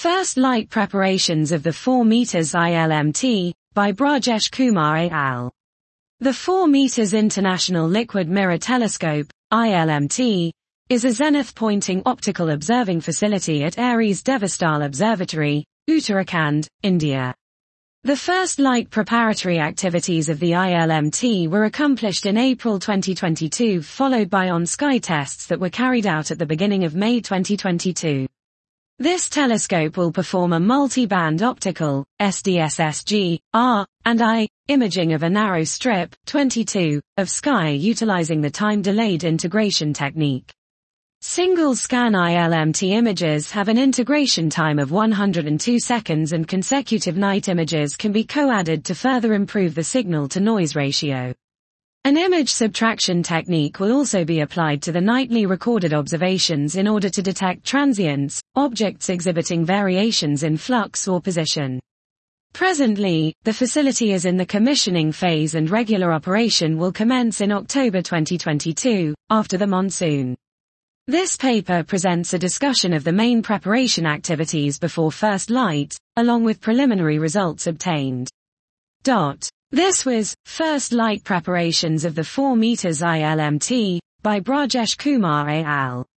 First Light Preparations of the 4 meters ILMT, by Brajesh Kumar et al. The 4 meters International Liquid Mirror Telescope, ILMT, is a zenith-pointing optical observing facility at Aries Devasthal Observatory, Uttarakhand, India. The first light preparatory activities of the ILMT were accomplished in April 2022 followed by on-sky tests that were carried out at the beginning of May 2022. This telescope will perform a multi-band optical, SDSSG, R, and I, imaging of a narrow strip, 22, of sky utilizing the time-delayed integration technique. Single scan ILMT images have an integration time of 102 seconds and consecutive night images can be co-added to further improve the signal-to-noise ratio. An image subtraction technique will also be applied to the nightly recorded observations in order to detect transients, objects exhibiting variations in flux or position. Presently, the facility is in the commissioning phase and regular operation will commence in October 2022, after the monsoon. This paper presents a discussion of the main preparation activities before first light, along with preliminary results obtained. Dot. This was First Light Preparations of the 4 meters ILMT by Brajesh Kumar al.